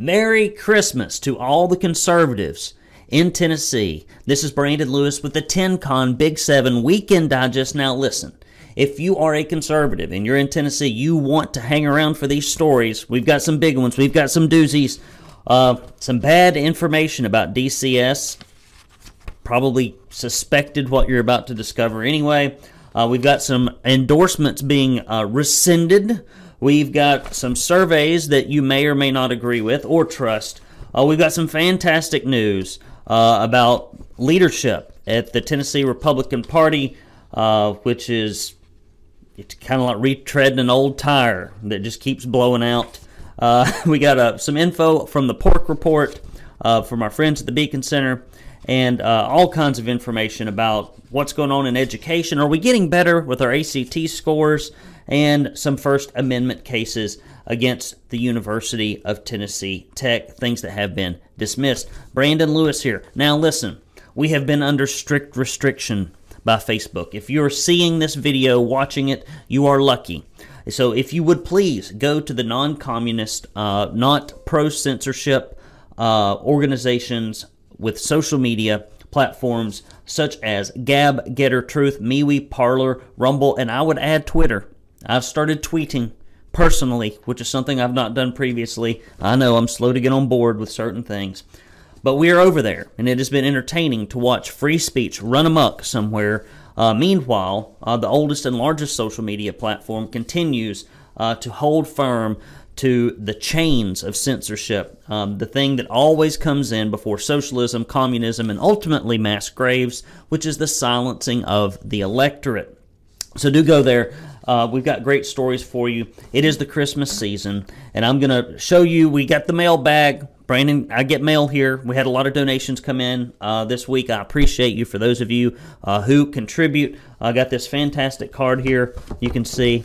Merry Christmas to all the conservatives in Tennessee. This is Brandon Lewis with the TennCon Big 7 Weekend Digest. Now, listen. If you are a conservative and you're in Tennessee, you want to hang around for these stories. We've got some big ones. We've got some doozies. Uh, some bad information about DCS. Probably suspected what you're about to discover anyway. Uh, we've got some endorsements being uh, rescinded We've got some surveys that you may or may not agree with or trust. Uh, we've got some fantastic news uh, about leadership at the Tennessee Republican Party, uh, which is it's kind of like retreading an old tire that just keeps blowing out. Uh, we got uh, some info from the Pork Report uh, from our friends at the Beacon Center and uh, all kinds of information about what's going on in education. Are we getting better with our ACT scores? And some First Amendment cases against the University of Tennessee Tech, things that have been dismissed. Brandon Lewis here. Now, listen, we have been under strict restriction by Facebook. If you're seeing this video, watching it, you are lucky. So, if you would please go to the non communist, uh, not pro censorship uh, organizations with social media platforms such as Gab, GETTR Truth, MeWe, Parler, Rumble, and I would add Twitter. I've started tweeting personally, which is something I've not done previously. I know I'm slow to get on board with certain things. But we are over there, and it has been entertaining to watch free speech run amok somewhere. Uh, meanwhile, uh, the oldest and largest social media platform continues uh, to hold firm to the chains of censorship, um, the thing that always comes in before socialism, communism, and ultimately mass graves, which is the silencing of the electorate. So do go there. Uh, we've got great stories for you. It is the Christmas season, and I'm going to show you. We got the mail bag. Brandon, I get mail here. We had a lot of donations come in uh, this week. I appreciate you for those of you uh, who contribute. I got this fantastic card here. You can see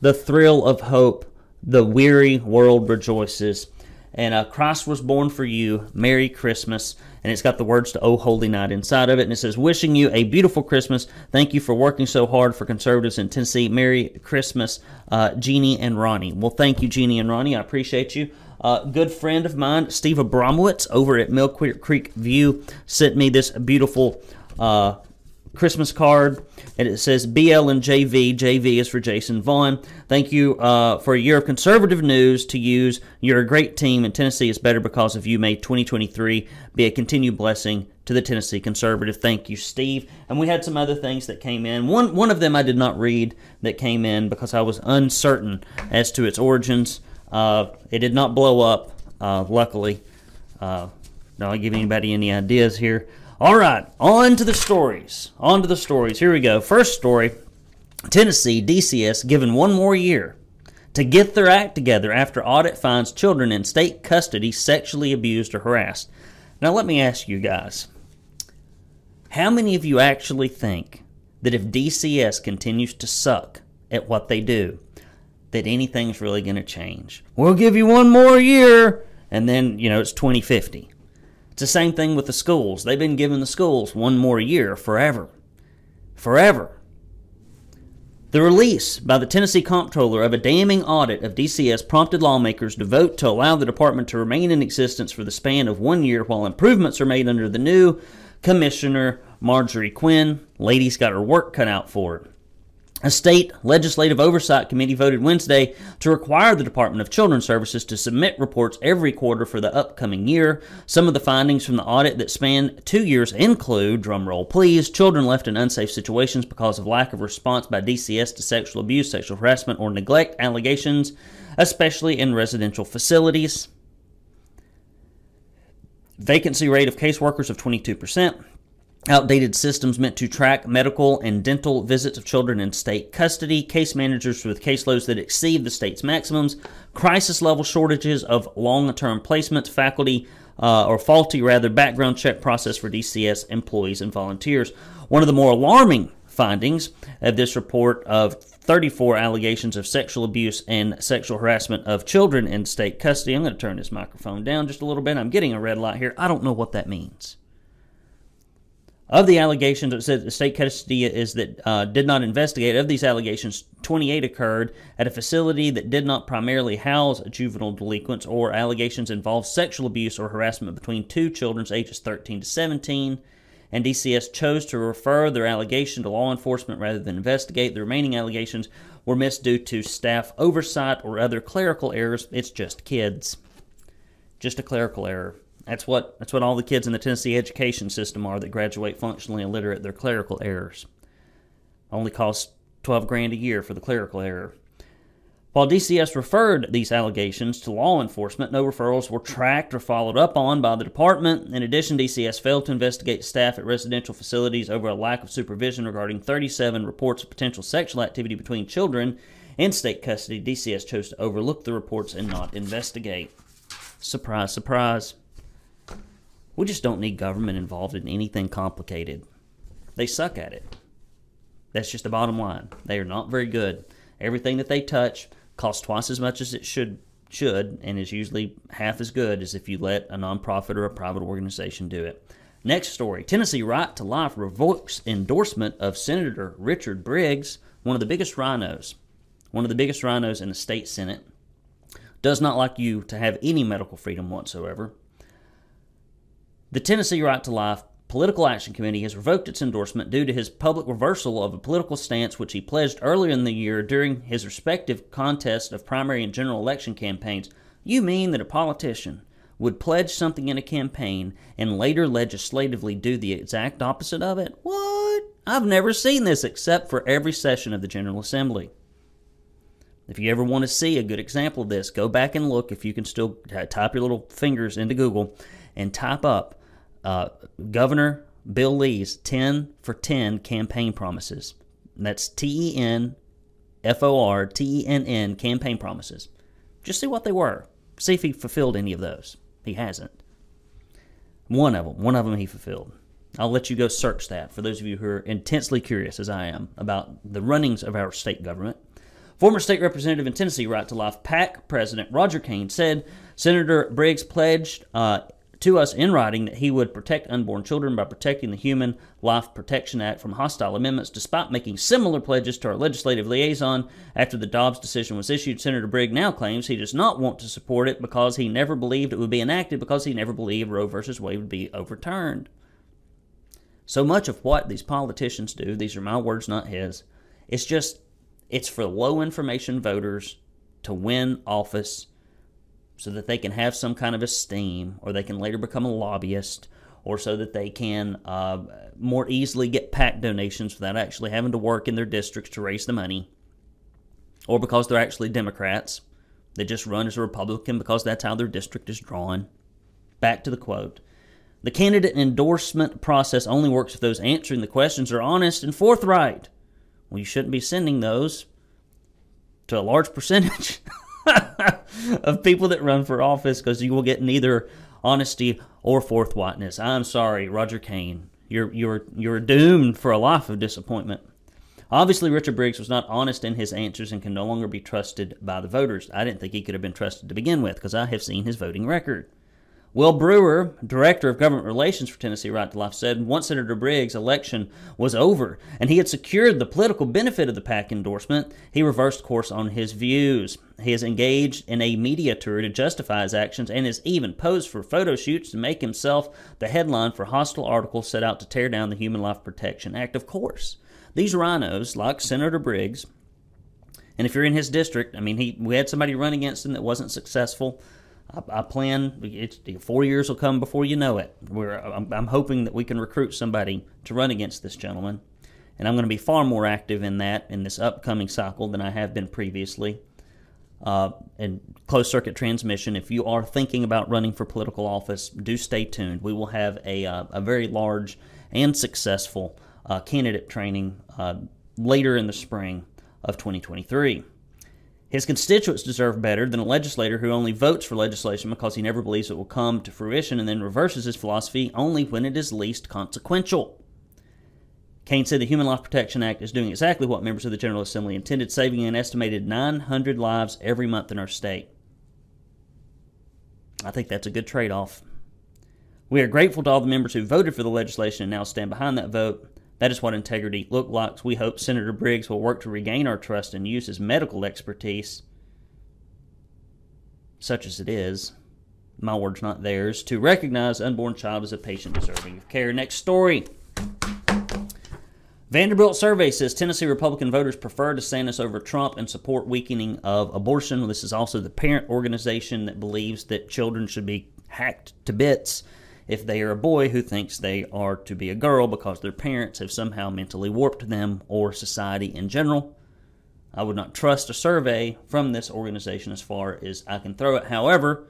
the thrill of hope. The weary world rejoices. And uh, Christ was born for you. Merry Christmas and it's got the words to Oh Holy Night inside of it. And it says, Wishing you a beautiful Christmas. Thank you for working so hard for conservatives in Tennessee. Merry Christmas, uh, Jeannie and Ronnie. Well, thank you, Jeannie and Ronnie. I appreciate you. Uh, good friend of mine, Steve Abramowitz, over at Mill Creek View, sent me this beautiful uh, Christmas card, and it says BL and JV. JV is for Jason Vaughn. Thank you uh, for a year of conservative news to use. You're a great team, and Tennessee is better because of you. May 2023 be a continued blessing to the Tennessee conservative. Thank you, Steve. And we had some other things that came in. One one of them I did not read that came in because I was uncertain as to its origins. Uh, it did not blow up, uh, luckily. Uh, don't give anybody any ideas here. All right, on to the stories. On to the stories. Here we go. First story Tennessee DCS given one more year to get their act together after audit finds children in state custody sexually abused or harassed. Now, let me ask you guys how many of you actually think that if DCS continues to suck at what they do, that anything's really going to change? We'll give you one more year, and then, you know, it's 2050. It's the same thing with the schools. They've been giving the schools one more year forever. Forever. The release by the Tennessee Comptroller of a damning audit of DCS prompted lawmakers to vote to allow the department to remain in existence for the span of one year while improvements are made under the new Commissioner Marjorie Quin. Lady's got her work cut out for her. A state legislative oversight committee voted Wednesday to require the Department of Children's Services to submit reports every quarter for the upcoming year. Some of the findings from the audit that span two years include, drumroll please, children left in unsafe situations because of lack of response by DCS to sexual abuse, sexual harassment, or neglect allegations, especially in residential facilities. Vacancy rate of caseworkers of 22%. Outdated systems meant to track medical and dental visits of children in state custody, case managers with caseloads that exceed the state's maximums, crisis level shortages of long term placements, faculty uh, or faulty, rather, background check process for DCS employees and volunteers. One of the more alarming findings of this report of 34 allegations of sexual abuse and sexual harassment of children in state custody. I'm going to turn this microphone down just a little bit. I'm getting a red light here. I don't know what that means. Of the allegations, it said the state custody is that uh, did not investigate. Of these allegations, 28 occurred at a facility that did not primarily house juvenile delinquents, or allegations involved sexual abuse or harassment between two children ages 13 to 17. And DCS chose to refer their allegation to law enforcement rather than investigate. The remaining allegations were missed due to staff oversight or other clerical errors. It's just kids, just a clerical error. That's what that's what all the kids in the Tennessee education system are that graduate functionally illiterate. They're clerical errors. Only costs twelve grand a year for the clerical error. While DCS referred these allegations to law enforcement, no referrals were tracked or followed up on by the department. In addition, DCS failed to investigate staff at residential facilities over a lack of supervision regarding 37 reports of potential sexual activity between children in state custody. DCS chose to overlook the reports and not investigate. Surprise, surprise. We just don't need government involved in anything complicated. They suck at it. That's just the bottom line. They are not very good. Everything that they touch costs twice as much as it should should and is usually half as good as if you let a nonprofit or a private organization do it. Next story Tennessee Right to Life revokes endorsement of Senator Richard Briggs, one of the biggest rhinos, one of the biggest rhinos in the state Senate. Does not like you to have any medical freedom whatsoever. The Tennessee Right to Life Political Action Committee has revoked its endorsement due to his public reversal of a political stance which he pledged earlier in the year during his respective contests of primary and general election campaigns. You mean that a politician would pledge something in a campaign and later legislatively do the exact opposite of it? What? I've never seen this except for every session of the General Assembly. If you ever want to see a good example of this, go back and look if you can still type your little fingers into Google and type up uh, Governor Bill Lee's 10 for 10 campaign promises. that's T E N F O R T E N N campaign promises. Just see what they were. See if he fulfilled any of those. He hasn't. One of them, one of them he fulfilled. I'll let you go search that for those of you who are intensely curious, as I am, about the runnings of our state government. Former state representative in Tennessee, Right to Life PAC President Roger Kane said Senator Briggs pledged uh, to us in writing that he would protect unborn children by protecting the Human Life Protection Act from hostile amendments, despite making similar pledges to our legislative liaison after the Dobbs decision was issued. Senator Briggs now claims he does not want to support it because he never believed it would be enacted, because he never believed Roe v. Wade would be overturned. So much of what these politicians do, these are my words, not his, it's just, it's for low information voters to win office so that they can have some kind of esteem or they can later become a lobbyist or so that they can uh, more easily get PAC donations without actually having to work in their districts to raise the money or because they're actually Democrats. They just run as a Republican because that's how their district is drawn. Back to the quote. The candidate endorsement process only works if those answering the questions are honest and forthright. Well, you shouldn't be sending those to a large percentage. of people that run for office because you will get neither honesty or forthrightness. I'm sorry, Roger Kane. You're you're you're doomed for a life of disappointment. Obviously, Richard Briggs was not honest in his answers and can no longer be trusted by the voters. I didn't think he could have been trusted to begin with because I have seen his voting record. Will Brewer, Director of Government Relations for Tennessee Right to Life, said once Senator Briggs' election was over and he had secured the political benefit of the PAC endorsement, he reversed course on his views. He is engaged in a media tour to justify his actions and has even posed for photo shoots to make himself the headline for hostile articles set out to tear down the Human Life Protection Act. Of course, these rhinos, like Senator Briggs, and if you're in his district, I mean, he we had somebody run against him that wasn't successful. I, I plan it's four years will come before you know it. I'm, I'm hoping that we can recruit somebody to run against this gentleman, and I'm going to be far more active in that in this upcoming cycle than I have been previously. Uh, and closed circuit transmission. If you are thinking about running for political office, do stay tuned. We will have a, uh, a very large and successful uh, candidate training uh, later in the spring of 2023. His constituents deserve better than a legislator who only votes for legislation because he never believes it will come to fruition and then reverses his philosophy only when it is least consequential. Kane said the Human Life Protection Act is doing exactly what members of the General Assembly intended, saving an estimated 900 lives every month in our state. I think that's a good trade off. We are grateful to all the members who voted for the legislation and now stand behind that vote. That is what integrity looks like. We hope Senator Briggs will work to regain our trust and use his medical expertise, such as it is, my words, not theirs, to recognize unborn child as a patient deserving of care. Next story. Vanderbilt survey says Tennessee Republican voters prefer DeSantis over Trump and support weakening of abortion. This is also the parent organization that believes that children should be hacked to bits if they are a boy who thinks they are to be a girl because their parents have somehow mentally warped them or society in general. I would not trust a survey from this organization as far as I can throw it. However,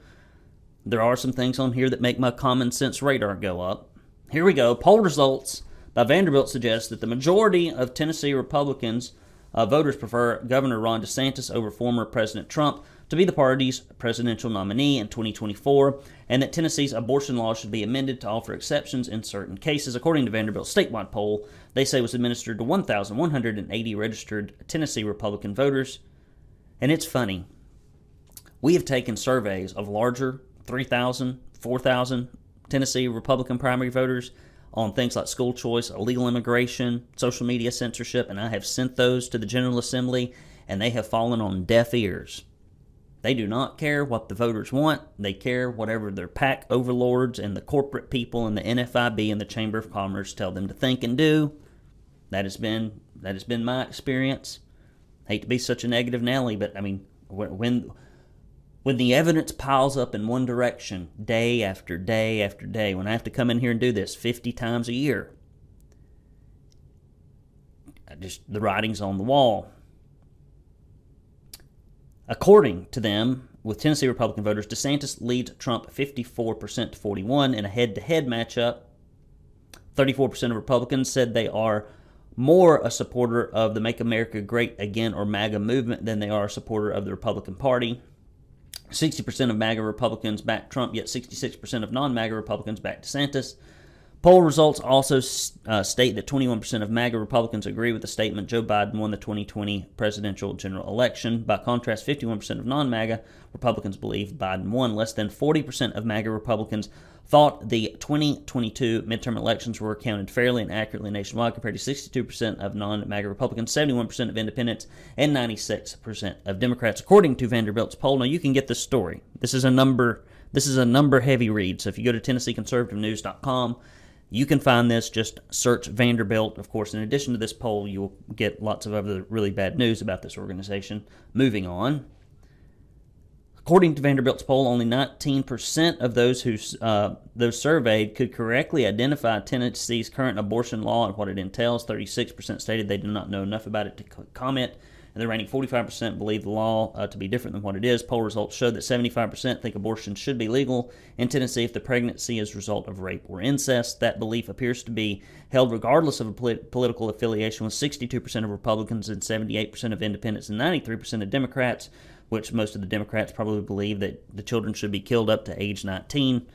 there are some things on here that make my common sense radar go up. Here we go. Poll results by Vanderbilt suggest that the majority of Tennessee Republicans uh, voters prefer Governor Ron DeSantis over former President Trump to be the party's presidential nominee in 2024, and that Tennessee's abortion law should be amended to offer exceptions in certain cases. According to Vanderbilt's statewide poll, they say was administered to 1,180 registered Tennessee Republican voters. And it's funny. We have taken surveys of larger 3,000, 4,000 Tennessee Republican primary voters on things like school choice, illegal immigration, social media censorship, and I have sent those to the General Assembly, and they have fallen on deaf ears. They do not care what the voters want. They care whatever their PAC overlords and the corporate people and the NFIB and the Chamber of Commerce tell them to think and do. That has been that has been my experience. hate to be such a negative Nelly, but I mean when when the evidence piles up in one direction day after day after day, when I have to come in here and do this 50 times a year, just the writing's on the wall. According to them, with Tennessee Republican voters, DeSantis leads Trump 54% to 41 in a head-to-head matchup. 34% of Republicans said they are more a supporter of the Make America Great Again or MAGA movement than they are a supporter of the Republican Party. 60% of MAGA Republicans back Trump, yet 66% of non MAGA Republicans back DeSantis. Poll results also uh, state that 21% of MAGA Republicans agree with the statement Joe Biden won the 2020 presidential general election. By contrast, 51% of non MAGA Republicans believe Biden won. Less than 40% of MAGA Republicans thought the 2022 midterm elections were counted fairly and accurately nationwide, compared to 62% of non MAGA Republicans, 71% of independents, and 96% of Democrats, according to Vanderbilt's poll. Now, you can get this story. This is a number. This is a number heavy read. So if you go to TennesseeConservativeNews.com, you can find this. Just search Vanderbilt. Of course, in addition to this poll, you'll get lots of other really bad news about this organization. Moving on. According to Vanderbilt's poll, only 19% of those who uh, those surveyed could correctly identify Tennessee's current abortion law and what it entails. 36% stated they do not know enough about it to comment and the remaining 45% believe the law uh, to be different than what it is. Poll results show that 75% think abortion should be legal in Tennessee if the pregnancy is a result of rape or incest. That belief appears to be held regardless of a polit- political affiliation, with 62% of Republicans and 78% of independents and 93% of Democrats, which most of the Democrats probably believe that the children should be killed up to age 19.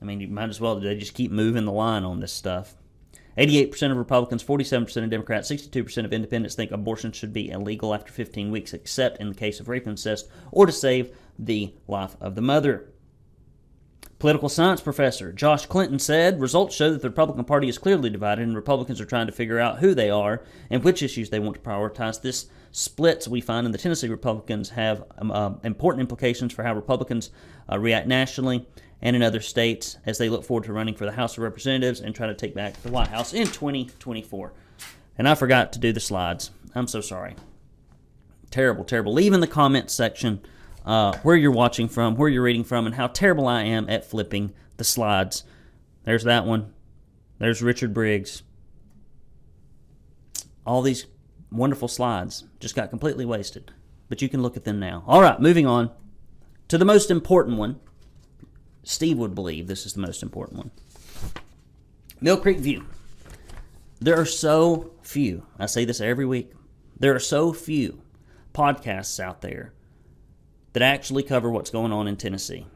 I mean, you might as well they just keep moving the line on this stuff. 88% of Republicans, 47% of Democrats, 62% of independents think abortion should be illegal after 15 weeks, except in the case of rape incest or to save the life of the mother. Political science professor Josh Clinton said results show that the Republican Party is clearly divided, and Republicans are trying to figure out who they are and which issues they want to prioritize. This splits we find in the Tennessee Republicans have um, uh, important implications for how Republicans uh, react nationally and in other states as they look forward to running for the House of Representatives and try to take back the White House in 2024. And I forgot to do the slides. I'm so sorry. Terrible, terrible. Leave in the comments section uh, where you're watching from, where you're reading from, and how terrible I am at flipping the slides. There's that one. There's Richard Briggs. All these wonderful slides just got completely wasted, but you can look at them now. All right, moving on to the most important one Steve would believe this is the most important one. Mill Creek View. There are so few, I say this every week, there are so few podcasts out there that actually cover what's going on in Tennessee.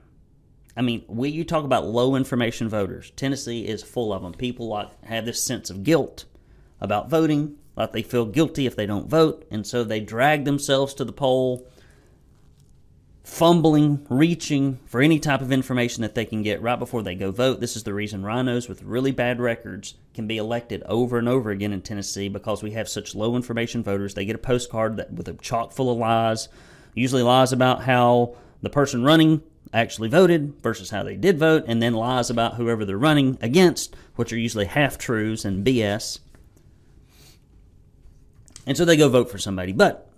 I mean, we you talk about low information voters. Tennessee is full of them. People like have this sense of guilt about voting, like they feel guilty if they don't vote, and so they drag themselves to the poll fumbling, reaching for any type of information that they can get right before they go vote. This is the reason rhinos with really bad records can be elected over and over again in Tennessee because we have such low information voters. They get a postcard that with a chock full of lies, usually lies about how the person running actually voted versus how they did vote, and then lies about whoever they're running against, which are usually half truths and BS. And so they go vote for somebody. But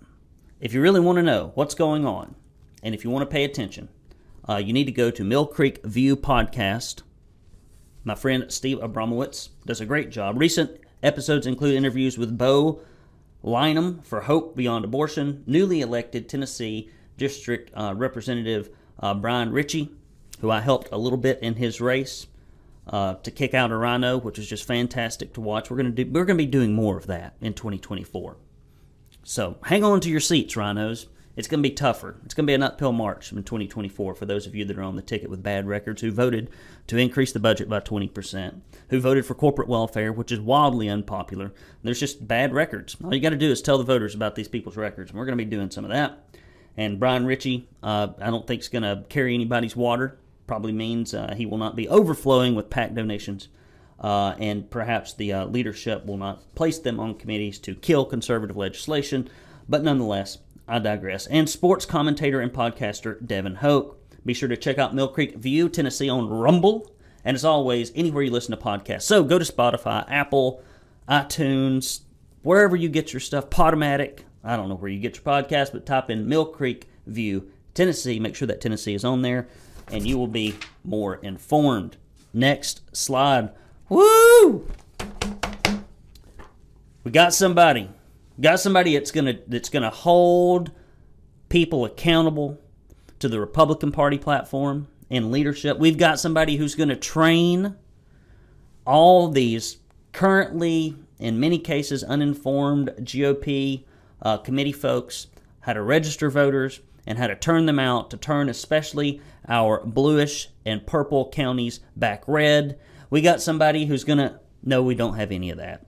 if you really want to know what's going on, and if you want to pay attention, uh, you need to go to Mill Creek View Podcast. My friend Steve Abramowitz does a great job. Recent episodes include interviews with Bo Lynam for Hope Beyond Abortion, newly elected Tennessee District uh, Representative uh, Bryan Richey, who I helped a little bit in his race uh, to kick out a RINO, which is just fantastic to watch. We're gonna do we're gonna be doing more of that in 2024. So hang on to your seats, RINOs it's going to be tougher. It's going to be an uphill march in 2024 for those of you that are on the ticket with bad records who voted to increase the budget by 20%, who voted for corporate welfare, which is wildly unpopular. There's just bad records. All you got to do is tell the voters about these people's records, and we're going to be doing some of that. And Bryan Richey, uh, I don't think is going to carry anybody's water. Probably means uh, he will not be overflowing with PAC donations. Uh, and perhaps the uh, leadership will not place them on committees to kill conservative legislation. But nonetheless, I digress. And sports commentator and podcaster Devin Hoke. Be sure to check out Mill Creek View, Tennessee on Rumble. And as always, anywhere you listen to podcasts. So go to Spotify, Apple, iTunes, wherever you get your stuff, Podomatic. I don't know where you get your podcast, but type in Mill Creek View, Tennessee. Make sure that Tennessee is on there, and you will be more informed. Next slide. Woo! We got somebody got somebody that's gonna that's gonna hold people accountable to the Republican Party platform and leadership. We've got somebody who's going to train all these currently, in many cases, uninformed GOP uh, committee folks how to register voters and how to turn them out to turn especially our bluish and purple counties back red. We got somebody who's going to, no, we don't have any of that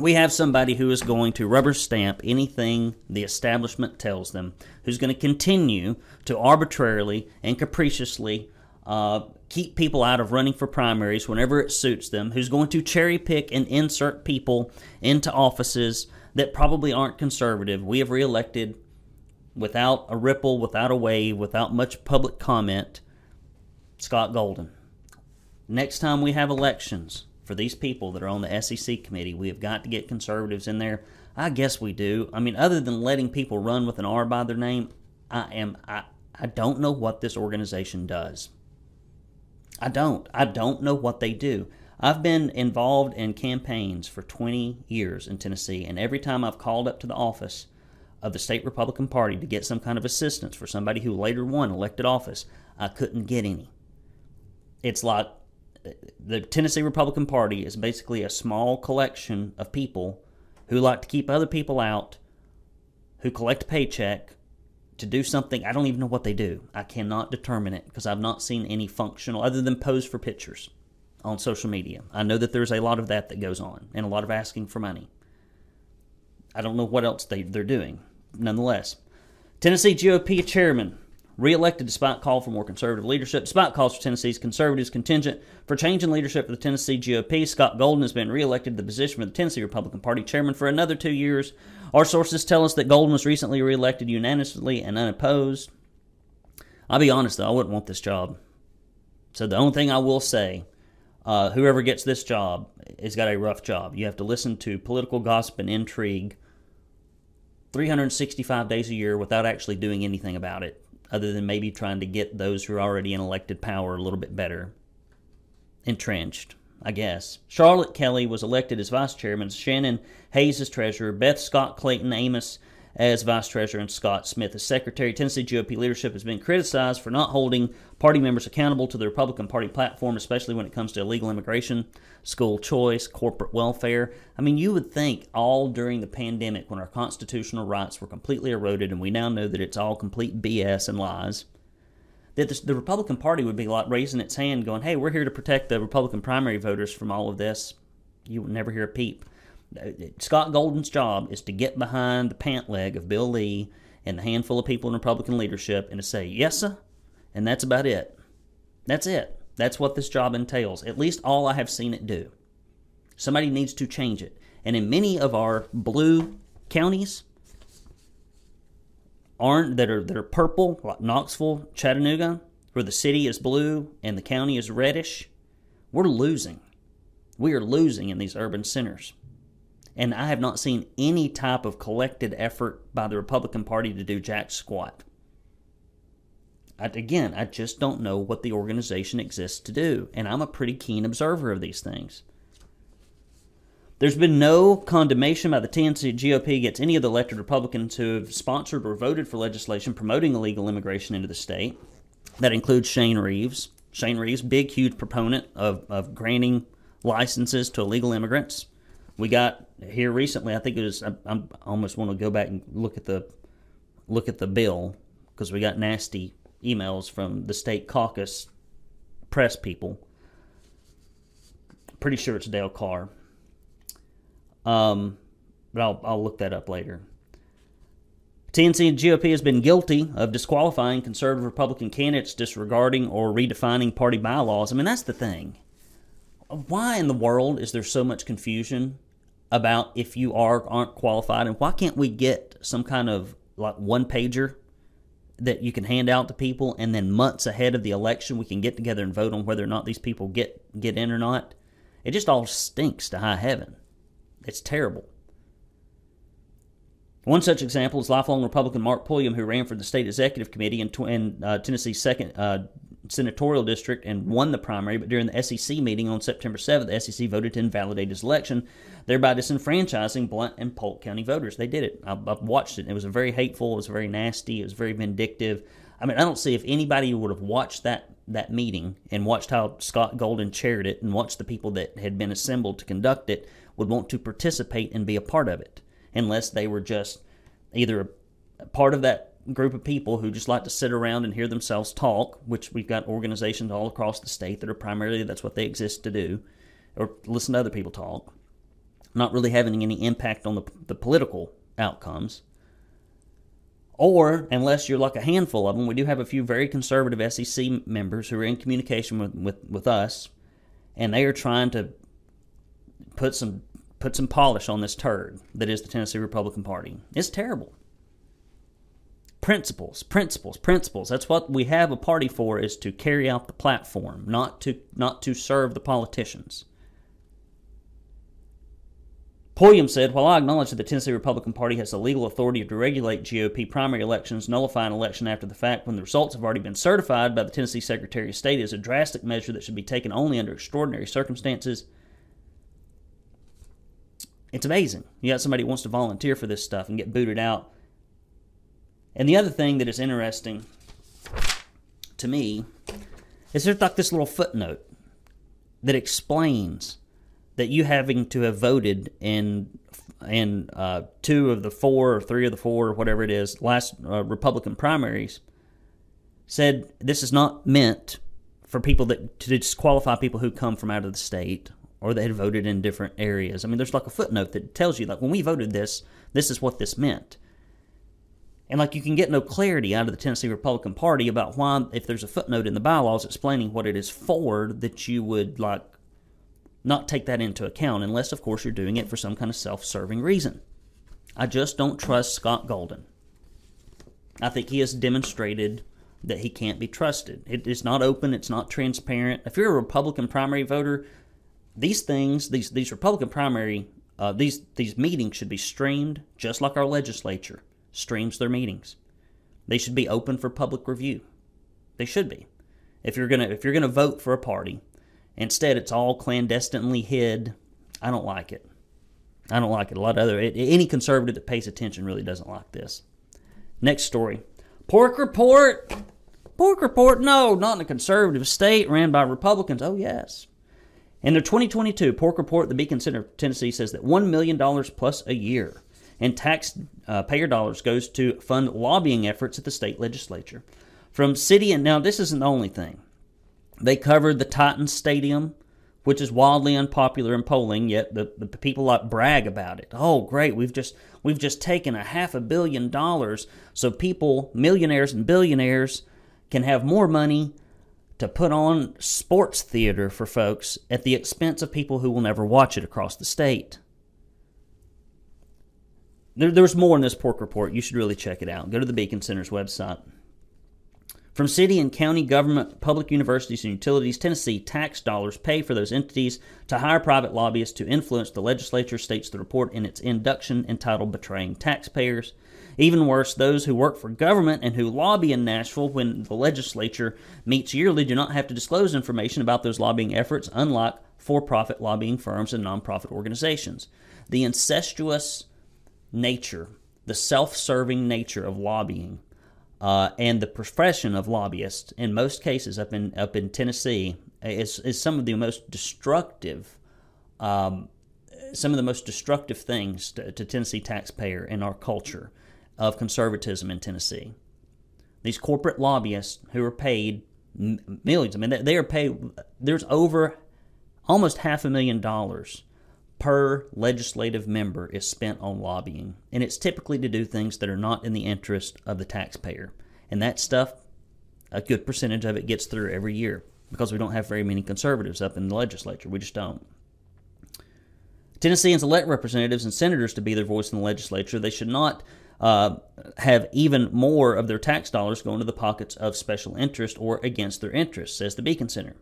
we have somebody who is going to rubber stamp anything the establishment tells them, who's going to continue to arbitrarily and capriciously uh, keep people out of running for primaries whenever it suits them, who's going to cherry pick and insert people into offices that probably aren't conservative. We have reelected without a ripple, without a wave, without much public comment Scott Golden. Next time we have elections, for these people that are on the SEC committee. We have got to get conservatives in there. I guess we do. I mean, other than letting people run with an R by their name, I am I I don't know what this organization does. I don't. I don't know what they do. I've been involved in campaigns for 20 years in Tennessee, and every time I've called up to the office of the state Republican Party to get some kind of assistance for somebody who later won elected office, I couldn't get any. It's like the Tennessee Republican Party is basically a small collection of people who like to keep other people out, who collect a paycheck to do something. I don't even know what they do. I cannot determine it because I've not seen any functional other than pose for pictures on social media. I know that there's a lot of that that goes on and a lot of asking for money. I don't know what else they, they're doing. Nonetheless, Tennessee GOP chairman reelected despite call for more conservative leadership. Despite calls for Tennessee's conservatives contingent for change in leadership for the Tennessee GOP, Scott Golden has been reelected to the position of the Tennessee Republican Party chairman for another two years. Our sources tell us that Golden was recently reelected unanimously and unopposed. I'll be honest though, I wouldn't want this job. So the only thing I will say, uh, whoever gets this job has got a rough job. You have to listen to political gossip and intrigue 365 days a year without actually doing anything about it other than maybe trying to get those who are already in elected power a little bit better. Entrenched, I guess. Charlotte Kelly was elected as vice chairman, Shannon Hayes as treasurer, Beth Scott Clayton Amos as vice treasurer, and Scott Smith as secretary. Tennessee GOP leadership has been criticized for not holding party members accountable to the Republican Party platform, especially when it comes to illegal immigration, school choice, corporate welfare. I mean, you would think all during the pandemic when our constitutional rights were completely eroded and we now know that it's all complete BS and lies. That the, Republican Party would be like raising its hand, going, "Hey, we're here to protect the Republican primary voters from all of this." You would never hear a peep. Uh, Scott Golden's job is to get behind the pant leg of Bill Lee and the handful of people in Republican leadership and to say, yes, sir, and that's about it. That's it. That's what this job entails. At least all I have seen it do. Somebody needs to change it. And in many of our blue counties, aren't that are that are purple, like Knoxville, Chattanooga, where the city is blue and the county is reddish, we're losing. We are losing in these urban centers. And I have not seen any type of collected effort by the Republican Party to do jack squat. I, again, I just don't know what the organization exists to do, and I'm a pretty keen observer of these things. There's been no condemnation by the Tennessee GOP against any of the elected Republicans who have sponsored or voted for legislation promoting illegal immigration into the state. That includes Shane Reeves. Shane Reeves, big, huge proponent of, of granting licenses to illegal immigrants. We got here recently. I think it was. I, I almost want to go back and look at the look at the bill because we got nasty emails from the state caucus press people. Pretty sure it's Dale Carr um, but I'll, I'll look that up later. TNC and GOP has been guilty of disqualifying conservative Republican candidates, disregarding or redefining party bylaws. I mean, that's the thing. Why in the world is there so much confusion about if you are aren't qualified, and why can't we get some kind of like one pager that you can hand out to people, and then months ahead of the election we can get together and vote on whether or not these people get get in or not? It just all stinks to high heaven. It's terrible. One such example is lifelong Republican Mark Pulliam, who ran for the state executive committee in, in uh, Tennessee's second uh, senatorial district and won the primary. But during the SEC meeting on September 7th, the SEC voted to invalidate his election, thereby disenfranchising Blount and Polk County voters. They did it. I, I watched it. It was very hateful. It was very nasty. It was very vindictive. I mean, I don't see if anybody would have watched that that meeting and watched how Scott Golden chaired it and watched the people that had been assembled to conduct it would want to participate and be a part of it, unless they were just either a part of that group of people who just like to sit around and hear themselves talk, which we've got organizations all across the state that are primarily that's what they exist to do, or listen to other people talk, not really having any impact on the, the political outcomes. Or, unless you're like a handful of them, we do have a few very conservative SEC members who are in communication with, with, with us, and they are trying to put some put some polish on this turd that is the Tennessee Republican Party. It's terrible. Principles, principles, principles. That's what we have a party for is to carry out the platform, not to not to serve the politicians. Pulliam said, While I acknowledge that the Tennessee Republican Party has the legal authority to regulate GOP primary elections, nullify an election after the fact when the results have already been certified by the Tennessee Secretary of State is a drastic measure that should be taken only under extraordinary circumstances it's amazing. You got somebody who wants to volunteer for this stuff and get booted out. And the other thing that is interesting to me is there's like this little footnote that explains that you having to have voted in in uh, two of the four or three of the four or whatever it is last uh, Republican primaries said this is not meant for people that to disqualify people who come from out of the state or they had voted in different areas. I mean, there's like a footnote that tells you, like, when we voted this, this is what this meant. And like, you can get no clarity out of the Tennessee Republican Party about why, if there's a footnote in the bylaws explaining what it is for, that you would, like, not take that into account, unless, of course, you're doing it for some kind of self serving reason. I just don't trust Scott Golden. I think he has demonstrated that he can't be trusted. It is not open, it's not transparent. If you're a Republican primary voter, these things, these these Republican primary, uh, these these meetings should be streamed just like our legislature streams their meetings. They should be open for public review. They should be. If you're gonna if you're gonna vote for a party, instead it's all clandestinely hid. I don't like it. I don't like it. A lot of other any conservative that pays attention really doesn't like this. Next story. Pork report. Pork report. No, not in a conservative state ran by Republicans. Oh yes. In their 2022 pork report, the Beacon Center of Tennessee says that $1 million plus a year in taxpayer uh, dollars goes to fund lobbying efforts at the state legislature. From city, and now this isn't the only thing. They covered the Titans Stadium which is wildly unpopular in polling, yet the, the people like brag about it. Oh, great, we've just we've just taken a half a billion dollars so people, millionaires and billionaires, can have more money to put on sports theater for folks at the expense of people who will never watch it across the state. There, there's more in this pork report. You should really check it out. Go to the Beacon Center's website. From city and county government, public universities, and utilities, Tennessee tax dollars pay for those entities to hire private lobbyists to influence the legislature, states the report in its induction entitled Betraying Taxpayers. Even worse, those who work for government and who lobby in Nashville when the legislature meets yearly do not have to disclose information about those lobbying efforts, unlike for profit lobbying firms and nonprofit organizations. The incestuous nature, the self serving nature of lobbying uh, and the profession of lobbyists, in most cases up in up in Tennessee, is is some of the most destructive, um, some of the most destructive things to, to Tennessee taxpayer in our culture of conservatism in Tennessee. These corporate lobbyists who are paid millions. I mean, they, are paid. There's over almost half a million dollars per legislative member is spent on lobbying, and it's typically to do things that are not in the interest of the taxpayer. And that stuff, a good percentage of it gets through every year because we don't have very many conservatives up in the legislature. We just don't. Tennesseans elect representatives and senators to be their voice in the legislature. They should not uh, have even more of their tax dollars go into the pockets of special interest or against their interests, says the Beacon Center.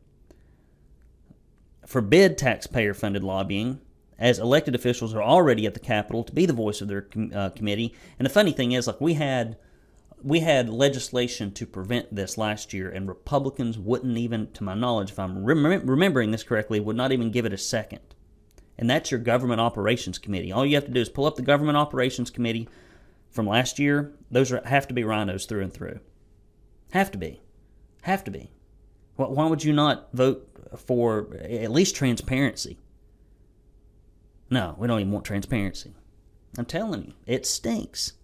Forbid taxpayer funded lobbying as elected officials are already at the Capitol to be the voice of their com- uh, committee. And the funny thing is, like we had we had legislation to prevent this last year, and Republicans wouldn't even, to my knowledge, if I'm rem- remembering this correctly, would not even give it a second. And that's your government operations committee. All you have to do is pull up the government operations committee from last year. Those are, have to be rhinos through and through. Have to be. Have to be. Why would you not vote for at least transparency? No, we don't even want transparency. I'm telling you, it stinks.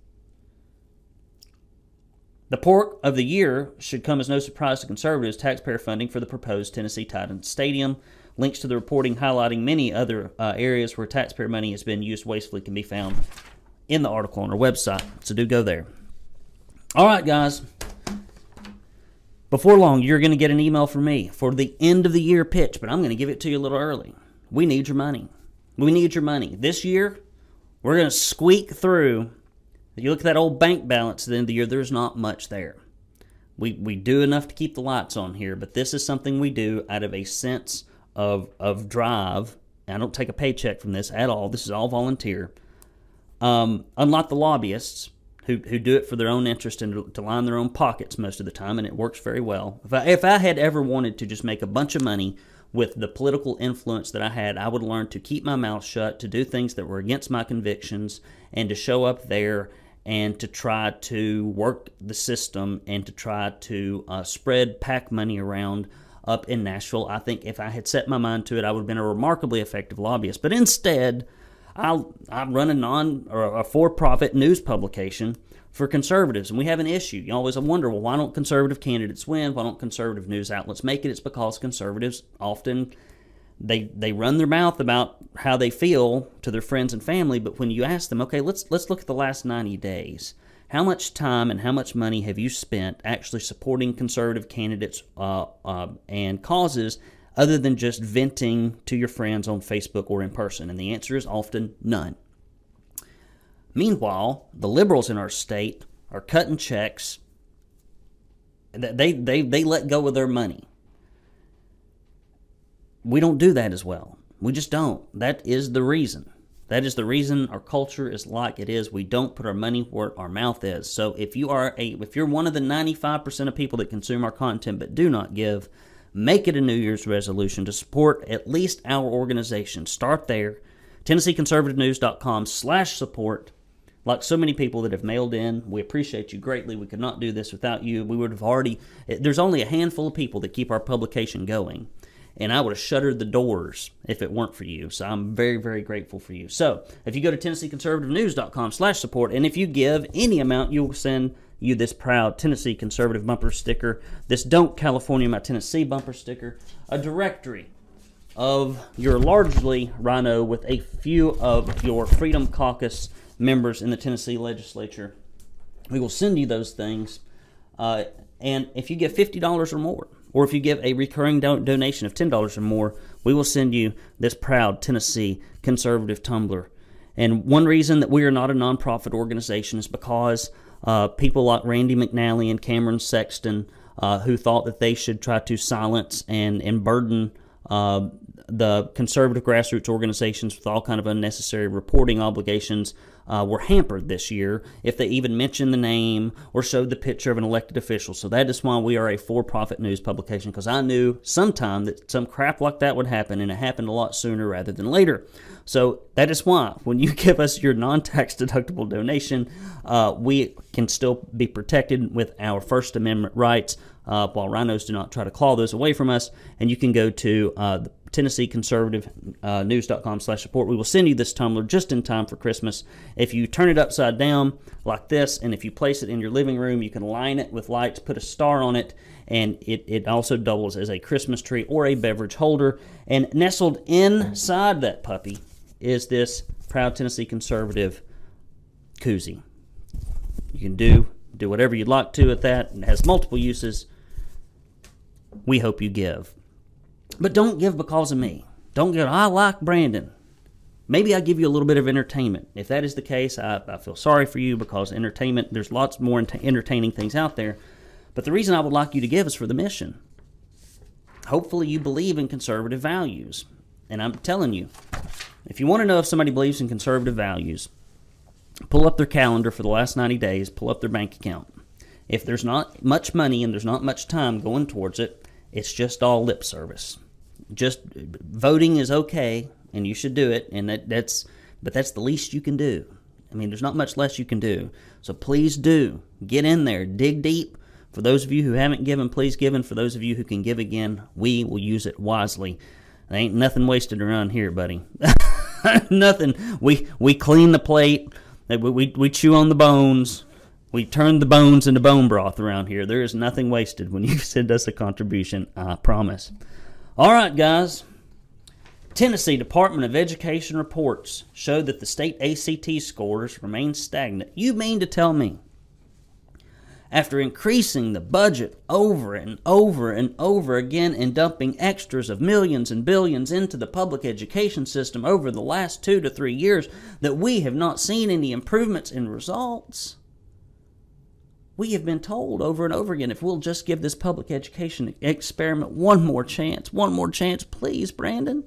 The pork of the year should come as no surprise to conservatives taxpayer funding for the proposed Tennessee Titans Stadium. Links to the reporting highlighting many other uh, areas where taxpayer money has been used wastefully can be found in the article on our website. So do go there. All right, guys. Before long, you're going to get an email from me for the end of the year pitch, but I'm going to give it to you a little early. We need your money. We need your money. This year, we're going to squeak through. You look at that old bank balance at the end of the year, there's not much there. We, we do enough to keep the lights on here, but this is something we do out of a sense of, of drive. I don't take a paycheck from this at all. This is all volunteer. Um, unlike the lobbyists who, who do it for their own interest and to line their own pockets most of the time, and it works very well. If I, if I had ever wanted to just make a bunch of money with the political influence that I had, I would learn to keep my mouth shut, to do things that were against my convictions, and to show up there and to try to work the system and to try to uh, spread PAC money around up in Nashville. I think if I had set my mind to it, I would have been a remarkably effective lobbyist. But instead, I I run a non or a for profit news publication for conservatives, and we have an issue. You always wonder, well, why don't conservative candidates win? Why don't conservative news outlets make it? It's because conservatives often they they run their mouth about how they feel to their friends and family, but when you ask them, okay, let's let's look at the last 90 days. How much time and how much money have you spent actually supporting conservative candidates uh, uh, and causes other than just venting to your friends on Facebook or in person? And the answer is often none. Meanwhile, the liberals in our state are cutting checks. They, they, they let go of their money. We don't do that as well. We just don't. That is the reason. That is the reason our culture is like it is. We don't put our money where our mouth is. So if you are a if you're one of the 95% of people that consume our content but do not give, make it a New Year's resolution to support at least our organization. Start there. TennesseeConservativeNews.com slash support like so many people that have mailed in, we appreciate you greatly. We could not do this without you. We would have already, there's only a handful of people that keep our publication going. And I would have shuttered the doors if it weren't for you. So I'm very, very grateful for you. So if you go to TennesseeConservativeNews.com slash support, and if you give any amount, you'll send you this proud Tennessee Conservative bumper sticker, this Don't California My Tennessee bumper sticker, a directory of your largely rhino with a few of your Freedom Caucus members in the Tennessee legislature. We will send you those things. Uh, and if you give $50 or more, or if you give a recurring donation of $10 or more, we will send you this proud Tennessee conservative tumbler. And one reason that we are not a nonprofit organization is because uh, people like Randy McNally and Cameron Sexton, uh, who thought that they should try to silence and, and burden uh, the conservative grassroots organizations with all kind of unnecessary reporting obligations uh, were hampered this year if they even mentioned the name or showed the picture of an elected official. So that is why we are a for-profit news publication because I knew sometime that some crap like that would happen, and it happened a lot sooner rather than later. So that is why when you give us your non-tax deductible donation, uh, we can still be protected with our First Amendment rights. Uh, while rhinos do not try to claw those away from us, and you can go to uh, the Tennessee Conservative uh, News.com slash support. We will send you this tumbler just in time for Christmas. If you turn it upside down like this, and if you place it in your living room, you can line it with lights, put a star on it, and it, it also doubles as a Christmas tree or a beverage holder. And nestled inside that puppy is this proud Tennessee Conservative koozie. You can do do whatever you'd like to with that. And it has multiple uses. We hope you give. But don't give because of me. Don't give, I like Brandon. Maybe I give you a little bit of entertainment. If that is the case, I, I feel sorry for you because entertainment, there's lots more entertaining things out there. But the reason I would like you to give is for the mission. Hopefully, you believe in conservative values. And I'm telling you, if you want to know if somebody believes in conservative values, pull up their calendar for the last 90 days, pull up their bank account. If there's not much money and there's not much time going towards it, it's just all lip service. Just voting is okay and you should do it and that, that's but that's the least you can do. I mean there's not much less you can do. So please do get in there dig deep. For those of you who haven't given please give and for those of you who can give again we will use it wisely there ain't nothing wasted around here buddy. Nothing. We we clean the plate. We, we, we chew on the bones. We turn the bones into bone broth around here. There is nothing wasted when you send us a contribution i promise. All right, guys. Tennessee Department of Education reports show that the state ACT scores remain stagnant. You mean to tell me, after increasing the budget over and over and over again and dumping extras of millions and billions into the public education system over the last two to three years, that we have not seen any improvements in results? We have been told over and over again if we'll just give this public education experiment one more chance, one more chance, please, Brandon.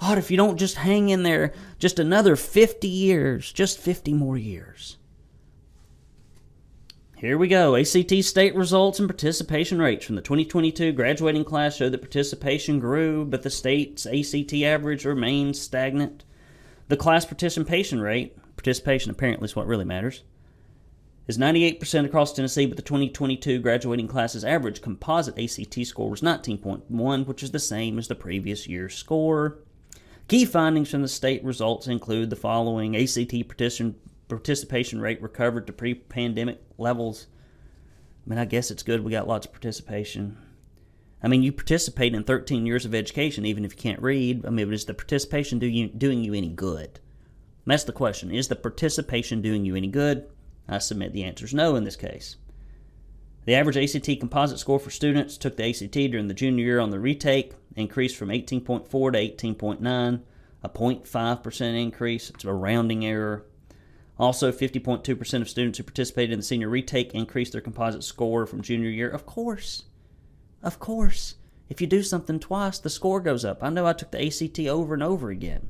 Oh, if you don't just hang in there just another 50 years, just 50 more years. Here we go. ACT state results and participation rates from the 2022 graduating class show that participation grew, but the state's ACT average remains stagnant. The class participation rate, participation apparently is what really matters, is 98% across Tennessee, but the 2022 graduating class's average composite ACT score was 19.1, which is the same as the previous year's score. Key findings from the state results include the following ACT participation rate recovered to pre pandemic levels. I mean, I guess it's good we got lots of participation. I mean, you participate in 13 years of education, even if you can't read. I mean, is the participation do you, doing you any good? That's the question. Is the participation doing you any good? I submit the answer is no in this case. The average ACT composite score for students took the ACT during the junior year on the retake increased from 18.4 to 18.9, a 0.5% increase. It's a rounding error. Also, 50.2% of students who participated in the senior retake increased their composite score from junior year. Of course. Of course. If you do something twice, the score goes up. I know I took the ACT over and over again.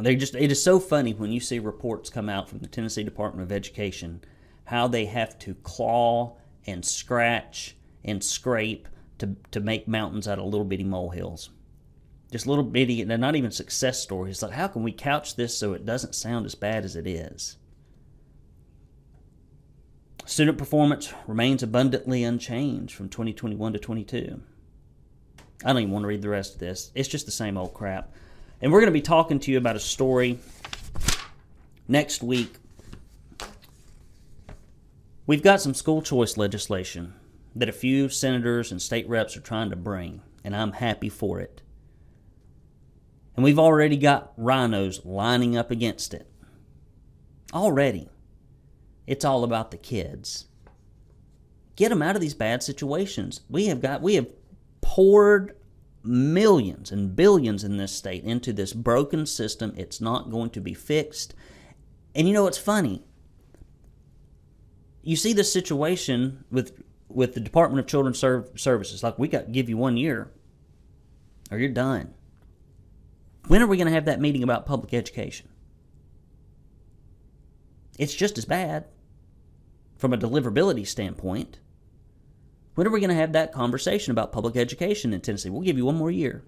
They just it is so funny when you see reports come out from the Tennessee Department of Education how they have to claw and scratch and scrape to to make mountains out of little bitty molehills. Just little bitty they're not even success stories. Like how can we couch this so it doesn't sound as bad as it is? Student performance remains abundantly unchanged from 2021 to 22. I don't even want to read the rest of this. It's just the same old crap. And we're going to be talking to you about a story next week. We've got some school choice legislation that a few senators and state reps are trying to bring. and I'm happy for it. And we've already got rhinos lining up against it. Already. It's all about the kids. Get them out of these bad situations. We have got we have poured millions and billions in this state into this broken system. It's not going to be fixed. And you know what's funny? You see this situation with with the Department of Children's Services. Like we got give you one year, or you're done. When are we going to have that meeting about public education? It's just as bad from a deliverability standpoint. When are we going to have that conversation about public education in Tennessee? We'll give you one more year.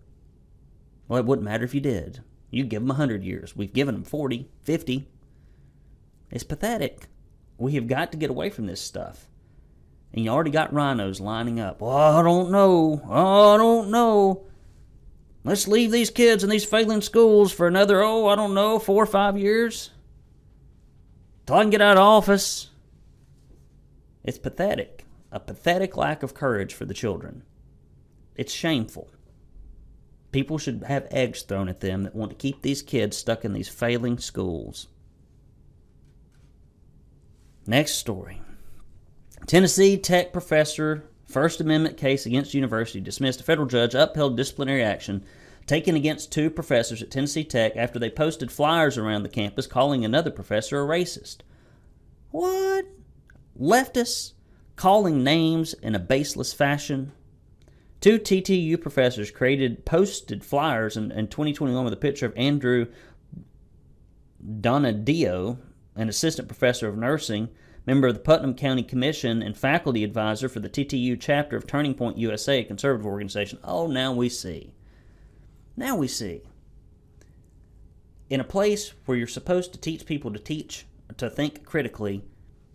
Well, it wouldn't matter if you did. You give them 100 years. We've given them 40, 50. It's pathetic. We have got to get away from this stuff. And you already got rhinos lining up. Oh, I don't know. I don't know. Let's leave these kids in these failing schools for another, oh, I don't know, four or five years. Till I can get out of office. It's pathetic a pathetic lack of courage for the children. It's shameful. People should have eggs thrown at them that want to keep these kids stuck in these failing schools. Next story Tennessee Tech professor First Amendment case against university dismissed. A federal judge upheld disciplinary action taken against two professors at Tennessee Tech after they posted flyers around the campus calling another professor a racist. What? Leftists calling names in a baseless fashion. Two TTU professors created posted flyers in, in 2021 with a picture of Andrew Donadio, an assistant professor of nursing, member of the Putnam County Commission, and faculty advisor for the TTU chapter of Turning Point USA, a conservative organization. Oh, now we see. Now we see. In a place where you're supposed to teach people to teach, to think critically,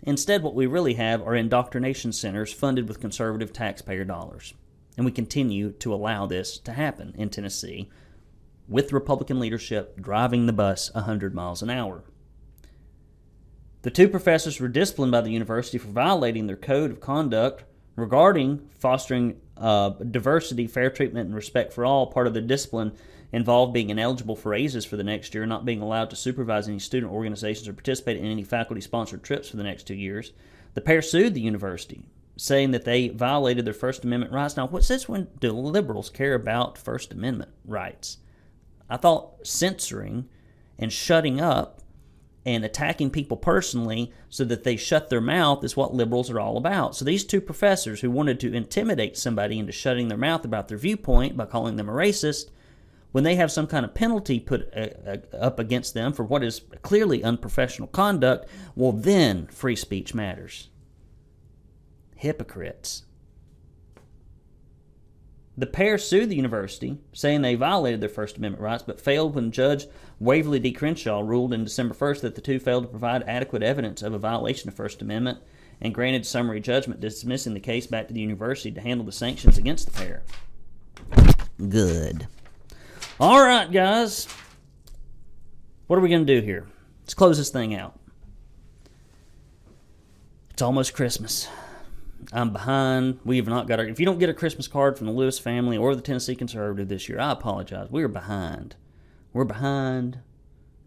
Instead, what we really have are indoctrination centers funded with conservative taxpayer dollars. And we continue to allow this to happen in Tennessee with Republican leadership driving the bus 100 miles an hour. The two professors were disciplined by the university for violating their code of conduct regarding fostering uh, diversity, fair treatment, and respect for all. Part of the discipline involved being ineligible for raises for the next year, not being allowed to supervise any student organizations or participate in any faculty sponsored trips for the next two years. The pair sued the university, saying that they violated their First Amendment rights. Now, what's this when do liberals care about First Amendment rights? I thought censoring and shutting up and attacking people personally so that they shut their mouth is what liberals are all about. So these two professors who wanted to intimidate somebody into shutting their mouth about their viewpoint by calling them a racist when they have some kind of penalty put uh, uh, up against them for what is clearly unprofessional conduct, well, then free speech matters. Hypocrites. The pair sued the university, saying they violated their First Amendment rights, but failed when Judge Waverly D. Crenshaw ruled in December 1st that the two failed to provide adequate evidence of a violation of First Amendment and granted summary judgment dismissing the case back to the university to handle the sanctions against the pair. Good. All right, guys. What are we going to do here? Let's close this thing out. It's almost Christmas. I'm behind. We have not got our. If you don't get a Christmas card from the Lewis family or the Tennessee Conservative this year, I apologize. We are behind. We're behind.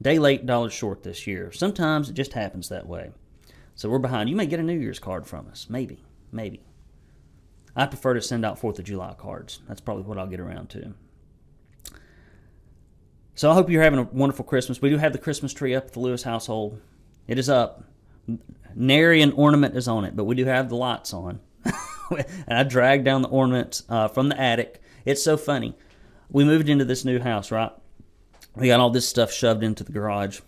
Day late, dollars short this year. Sometimes it just happens that way. So we're behind. You may get a New Year's card from us. Maybe. Maybe. I prefer to send out 4th of July cards. That's probably what I'll get around to. So I hope you're having a wonderful Christmas. We do have the Christmas tree up at the Lewis household. It is up. Nary an ornament is on it, but we do have the lights on. and I dragged down the ornaments uh, from the attic. It's so funny. We moved into this new house, right? We got all this stuff shoved into the garage.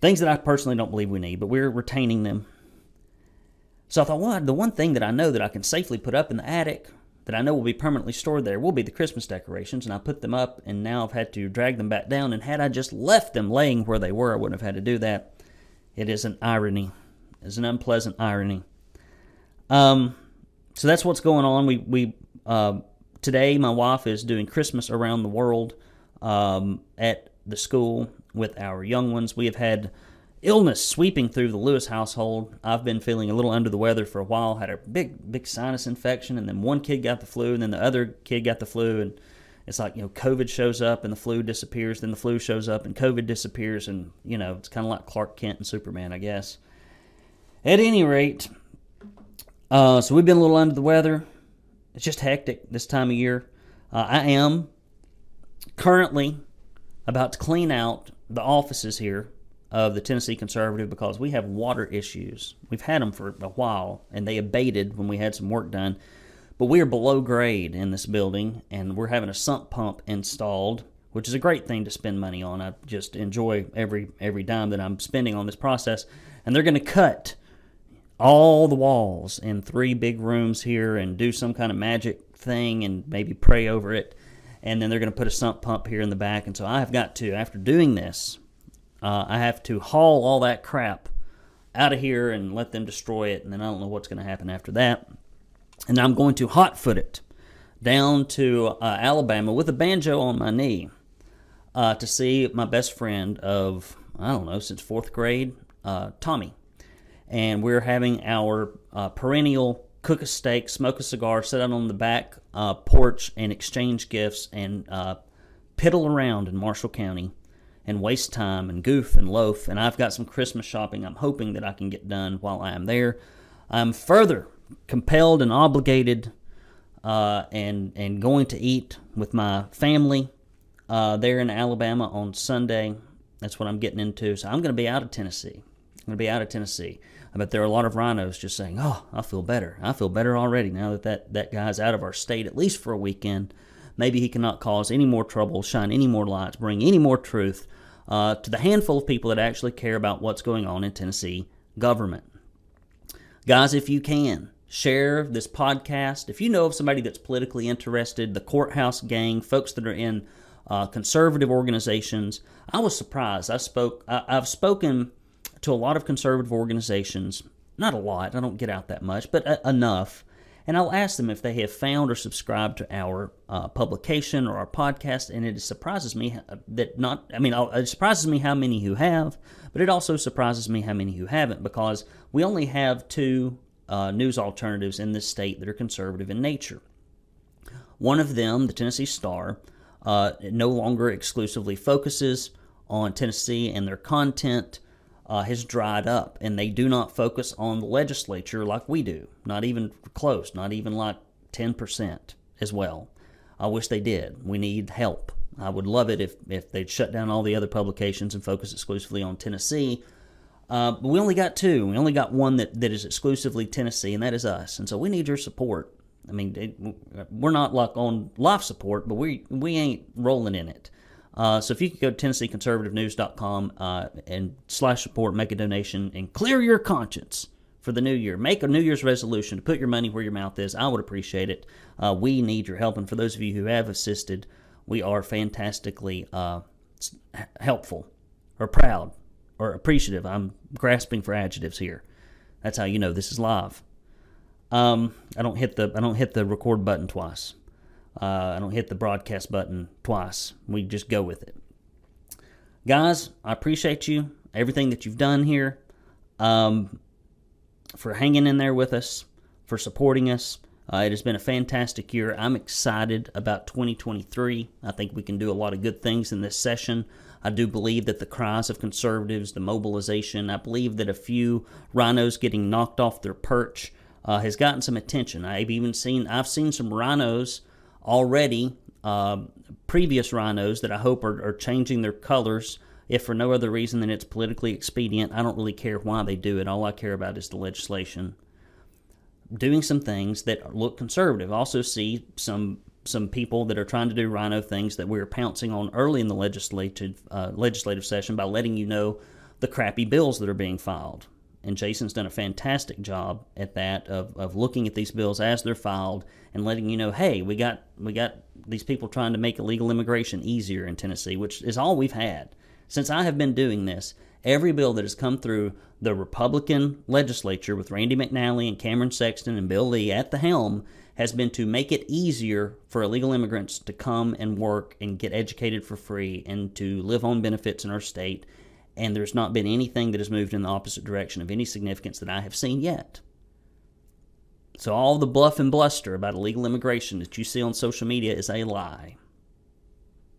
Things that I personally don't believe we need, but we're retaining them. So I thought, well, the one thing that I know that I can safely put up in the attic that I know will be permanently stored there will be the Christmas decorations, and I put them up, and now I've had to drag them back down. And had I just left them laying where they were, I wouldn't have had to do that. It is an irony. It's an unpleasant irony. Um, so that's what's going on. We we uh, today my wife is doing Christmas around the world um, at the school with our young ones. We have had illness sweeping through the Lewis household. I've been feeling a little under the weather for a while. Had a big, big sinus infection, and then one kid got the flu, and then the other kid got the flu, and it's like you know, COVID shows up and the flu disappears, then the flu shows up and COVID disappears, and you know, it's kind of like Clark Kent and Superman, I guess. At any rate, uh, so we've been a little under the weather. It's just hectic this time of year. Uh, I am currently about to clean out the offices here of the Tennessee Conservative because we have water issues. We've had them for a while, and they abated when we had some work done. But we are below grade in this building, and we're having a sump pump installed, which is a great thing to spend money on. I just enjoy every every dime that I'm spending on this process. And they're going to cut all the walls in three big rooms here and do some kind of magic thing and maybe pray over it. And then they're going to put a sump pump here in the back. And so I have got to, after doing this, uh, I have to haul all that crap out of here and let them destroy it. And then I don't know what's going to happen after that. And I'm going to hot foot it down to uh, Alabama with a banjo on my knee uh, to see my best friend of, I don't know, since fourth grade, uh, Tommy and we're having our uh, perennial cook a steak, smoke a cigar, sit out on the back uh, porch, and exchange gifts and uh, piddle around in Marshall County and waste time and goof and loaf. And I've got some Christmas shopping I'm hoping that I can get done while I am there. I'm further compelled and obligated uh, and and going to eat with my family uh, there in Alabama on Sunday. That's what I'm getting into. So I'm going to be out of Tennessee. I'm going to be out of Tennessee. I bet there are a lot of rhinos just saying, "Oh, I feel better. I feel better already now that that, that guy's out of our state at least for a weekend. Maybe he cannot cause any more trouble, shine any more lights, bring any more truth uh, to the handful of people that actually care about what's going on in Tennessee government." Guys, if you can, share this podcast. If you know of somebody that's politically interested, the courthouse gang, folks that are in uh, conservative organizations, I was surprised. I spoke. I, I've spoken to a lot of conservative organizations. Not a lot, I don't get out that much, but a- enough. And I'll ask them if they have found or subscribed to our uh, publication or our podcast. And it surprises me that not, I mean, it surprises me how many who have, but it also surprises me how many who haven't because we only have two uh, news alternatives in this state that are conservative in nature. One of them, the Tennessee Star, uh, no longer exclusively focuses on Tennessee and their content uh, has dried up, and they do not focus on the legislature like we do. Not even close, not even like 10% as well. I wish they did. We need help. I would love it if, if they'd shut down all the other publications and focus exclusively on Tennessee. Uh, but we only got two. We only got one that, that is exclusively Tennessee, and that is us. And so we need your support. I mean, it, we're not like on life support, but we we ain't rolling in it. Uh, so if you could go to TennesseeConservativeNews.com uh, and slash support, make a donation, and clear your conscience for the new year. Make a New Year's resolution to put your money where your mouth is. I would appreciate it. Uh, we need your help, and for those of you who have assisted, we are fantastically uh, helpful, or proud, or appreciative. I'm grasping for adjectives here. That's how you know this is live. Um, I don't hit the I don't hit the record button twice. Uh, I don't hit the broadcast button twice. We just go with it. Guys, I appreciate you, everything that you've done here, um, for hanging in there with us, for supporting us. Uh, it has been a fantastic year. I'm excited about 2023. I think we can do a lot of good things in this session. I do believe that the cries of conservatives, the mobilization, I believe that a few rhinos getting knocked off their perch uh, has gotten some attention. I've even seen I've seen some rhinos already uh, previous rhinos that I hope are, are changing their colors, if for no other reason than it's politically expedient. I don't really care why they do it. All I care about is the legislation. Doing some things that look conservative. Also, see some some people that are trying to do rhino things that we are pouncing on early in the legislative uh, legislative session by letting you know the crappy bills that are being filed and Jason's done a fantastic job at that of, of looking at these bills as they're filed and letting you know, hey, we got we got these people trying to make illegal immigration easier in Tennessee, which is all we've had since I have been doing this. Every bill that has come through the Republican legislature with Randy McNally and Cameron Sexton and Bill Lee at the helm has been to make it easier for illegal immigrants to come and work and get educated for free and to live on benefits in our state and there's not been anything that has moved in the opposite direction of any significance that I have seen yet. So all the bluff and bluster about illegal immigration that you see on social media is a lie.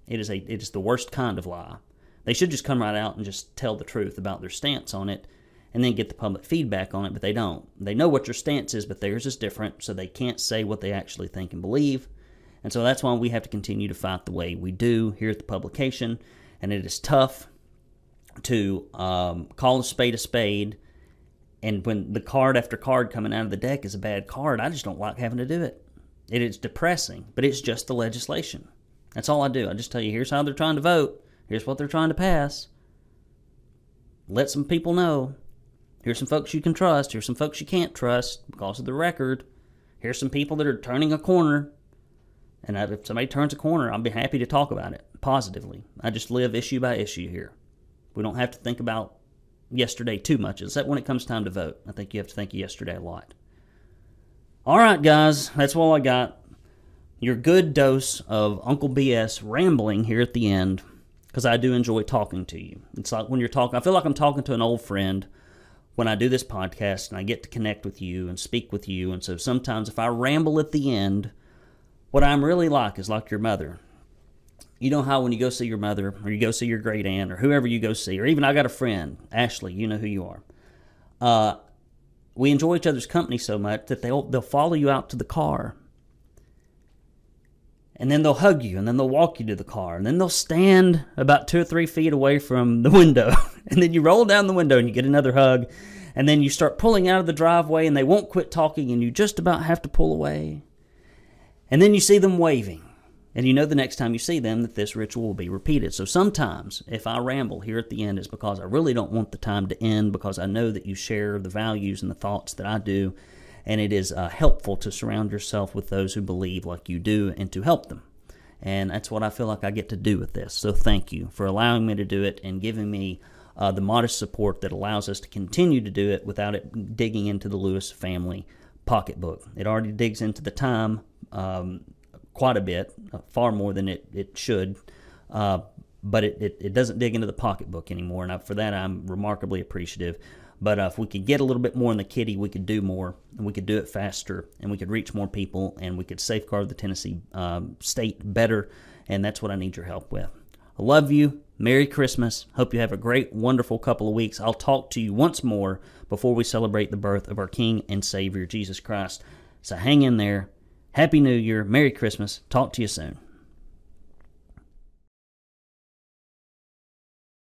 It is a it is the worst kind of lie. They should just come right out and just tell the truth about their stance on it and then get the public feedback on it, but they don't. They know what your stance is, but theirs is different, so they can't say what they actually think and believe. And so that's why we have to continue to fight the way we do here at the publication. And it is tough to um, call a spade a spade. And when the card after card coming out of the deck is a bad card, I just don't like having to do it. It is depressing, but it's just the legislation. That's all I do. I just tell you here's how they're trying to vote, here's what they're trying to pass. Let some people know. Here's some folks you can trust. Here's some folks you can't trust because of the record. Here's some people that are turning a corner. And if somebody turns a corner, I'll be happy to talk about it positively. I just live issue by issue here. We don't have to think about yesterday too much, except when it comes time to vote. I think you have to think of yesterday a lot. All right, guys, that's all I got. Your good dose of Uncle BS rambling here at the end, because I do enjoy talking to you. It's like when you're talking, I feel like I'm talking to an old friend when I do this podcast and I get to connect with you and speak with you. And so sometimes if I ramble at the end, what I'm really like is like your mother you know how when you go see your mother or you go see your great aunt or whoever you go see, or even I got a friend, Ashley, you know who you are. Uh, we enjoy each other's company so much that they'll they'll follow you out to the car. And then they'll hug you, and then they'll walk you to the car, and then they'll stand about two or three feet away from the window. And then you roll down the window and you get another hug, and then you start pulling out of the driveway, and they won't quit talking, and you just about have to pull away. And then you see them waving and you know the next time you see them that this ritual will be repeated. So sometimes if I ramble here at the end, it's because I really don't want the time to end because I know that you share the values and the thoughts that I do. And it is uh, helpful to surround yourself with those who believe like you do and to help them. And that's what I feel like I get to do with this. So thank you for allowing me to do it and giving me uh, the modest support that allows us to continue to do it without it digging into the Lewis family pocketbook. It already digs into the time um, quite a bit, uh, far more than it, it should. Uh, but it, it, it, doesn't dig into the pocketbook anymore. And I, for that, I'm remarkably appreciative. But uh, if we could get a little bit more in the kitty, we could do more, and we could do it faster, and we could reach more people, and we could safeguard the Tennessee um, state better. And that's what I need your help with. I love you. Merry Christmas. Hope you have a great, wonderful couple of weeks. I'll talk to you once more before we celebrate the birth of our King and Savior, Jesus Christ. So hang in there. Happy New Year. Merry Christmas. Talk to you soon.